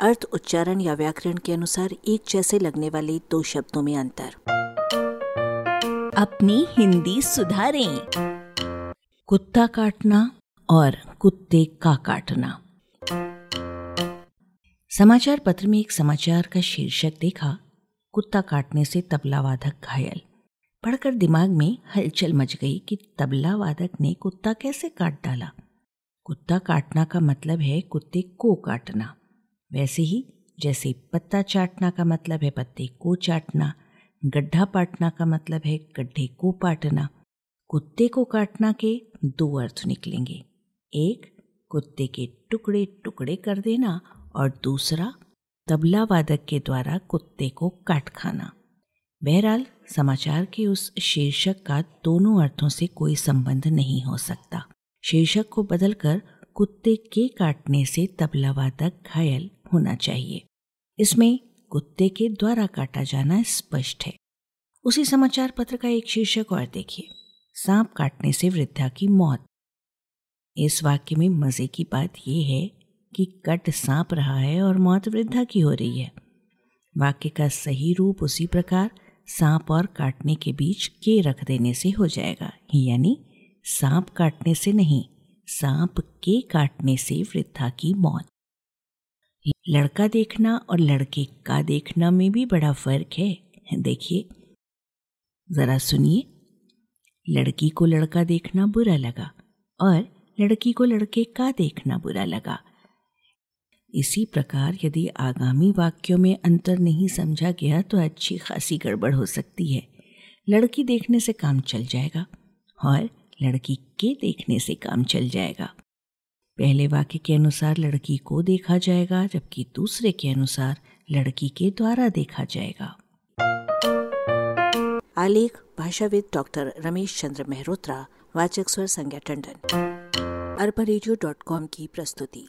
अर्थ, उच्चारण या व्याकरण के अनुसार एक जैसे लगने वाले दो शब्दों में अंतर। अपनी हिंदी सुधारें। कुत्ता काटना और कुत्ते का काटना। समाचार पत्र में एक समाचार का शीर्षक देखा, कुत्ता काटने से तबला वादक घायल। पढ़कर दिमाग में हलचल मच गई कि तबला वादक ने कुत्ता कैसे काट डाला। कुत्ता काटना का मतलब है कुत्ते को काटना। वैसे ही जैसे पत्ता चाटना का मतलब है पत्ते को चाटना, गड्ढा पाटना का मतलब है गड्ढे को पाटना। कुत्ते को काटना के दो अर्थ निकलेंगे। एक, कुत्ते के टुकड़े टुकड़े कर देना और दूसरा, तबला वादक के द्वारा कुत्ते को काट खाना। बहरहाल, समाचार के उस शीर्षक का दोनों अर्थों से कोई संबंध नहीं हो सकता। शीर्षक को बदलकर कुत्ते के काटने से तबला वादक घायल होना चाहिए। इसमें कुत्ते के द्वारा काटा जाना स्पष्ट है। उसी समाचार पत्र का एक शीर्षक और देखिए। सांप काटने से वृद्धा की मौत। इस वाक्य में मज़े की बात यह है कि कट सांप रहा है और मौत वृद्धा की हो रही है। वाक्य का सही रूप उसी प्रकार सांप और काटने के बीच के रख देने से हो जाएगा। यानी सांप काटने से नहीं, सांप के काटने से वृद्धा की मौत। लड़का देखना और लड़के का देखना में भी बड़ा फ़र्क है। देखिए, जरा सुनिए। लड़की को लड़का देखना बुरा लगा और लड़की को लड़के का देखना बुरा लगा। इसी प्रकार यदि आगामी वाक्यों में अंतर नहीं समझा गया तो अच्छी खासी गड़बड़ हो सकती है। लड़की देखने से काम चल जाएगा और लड़की के देखने से काम चल जाएगा। पहले वाक्य के अनुसार लड़की को देखा जाएगा, जबकि दूसरे के अनुसार लड़की के द्वारा देखा जाएगा। आलेख, भाषाविद डॉक्टर रमेश चंद्र मेहरोत्रा, वाचक स्वर संज्ञा टंडन। अरबा की प्रस्तुति।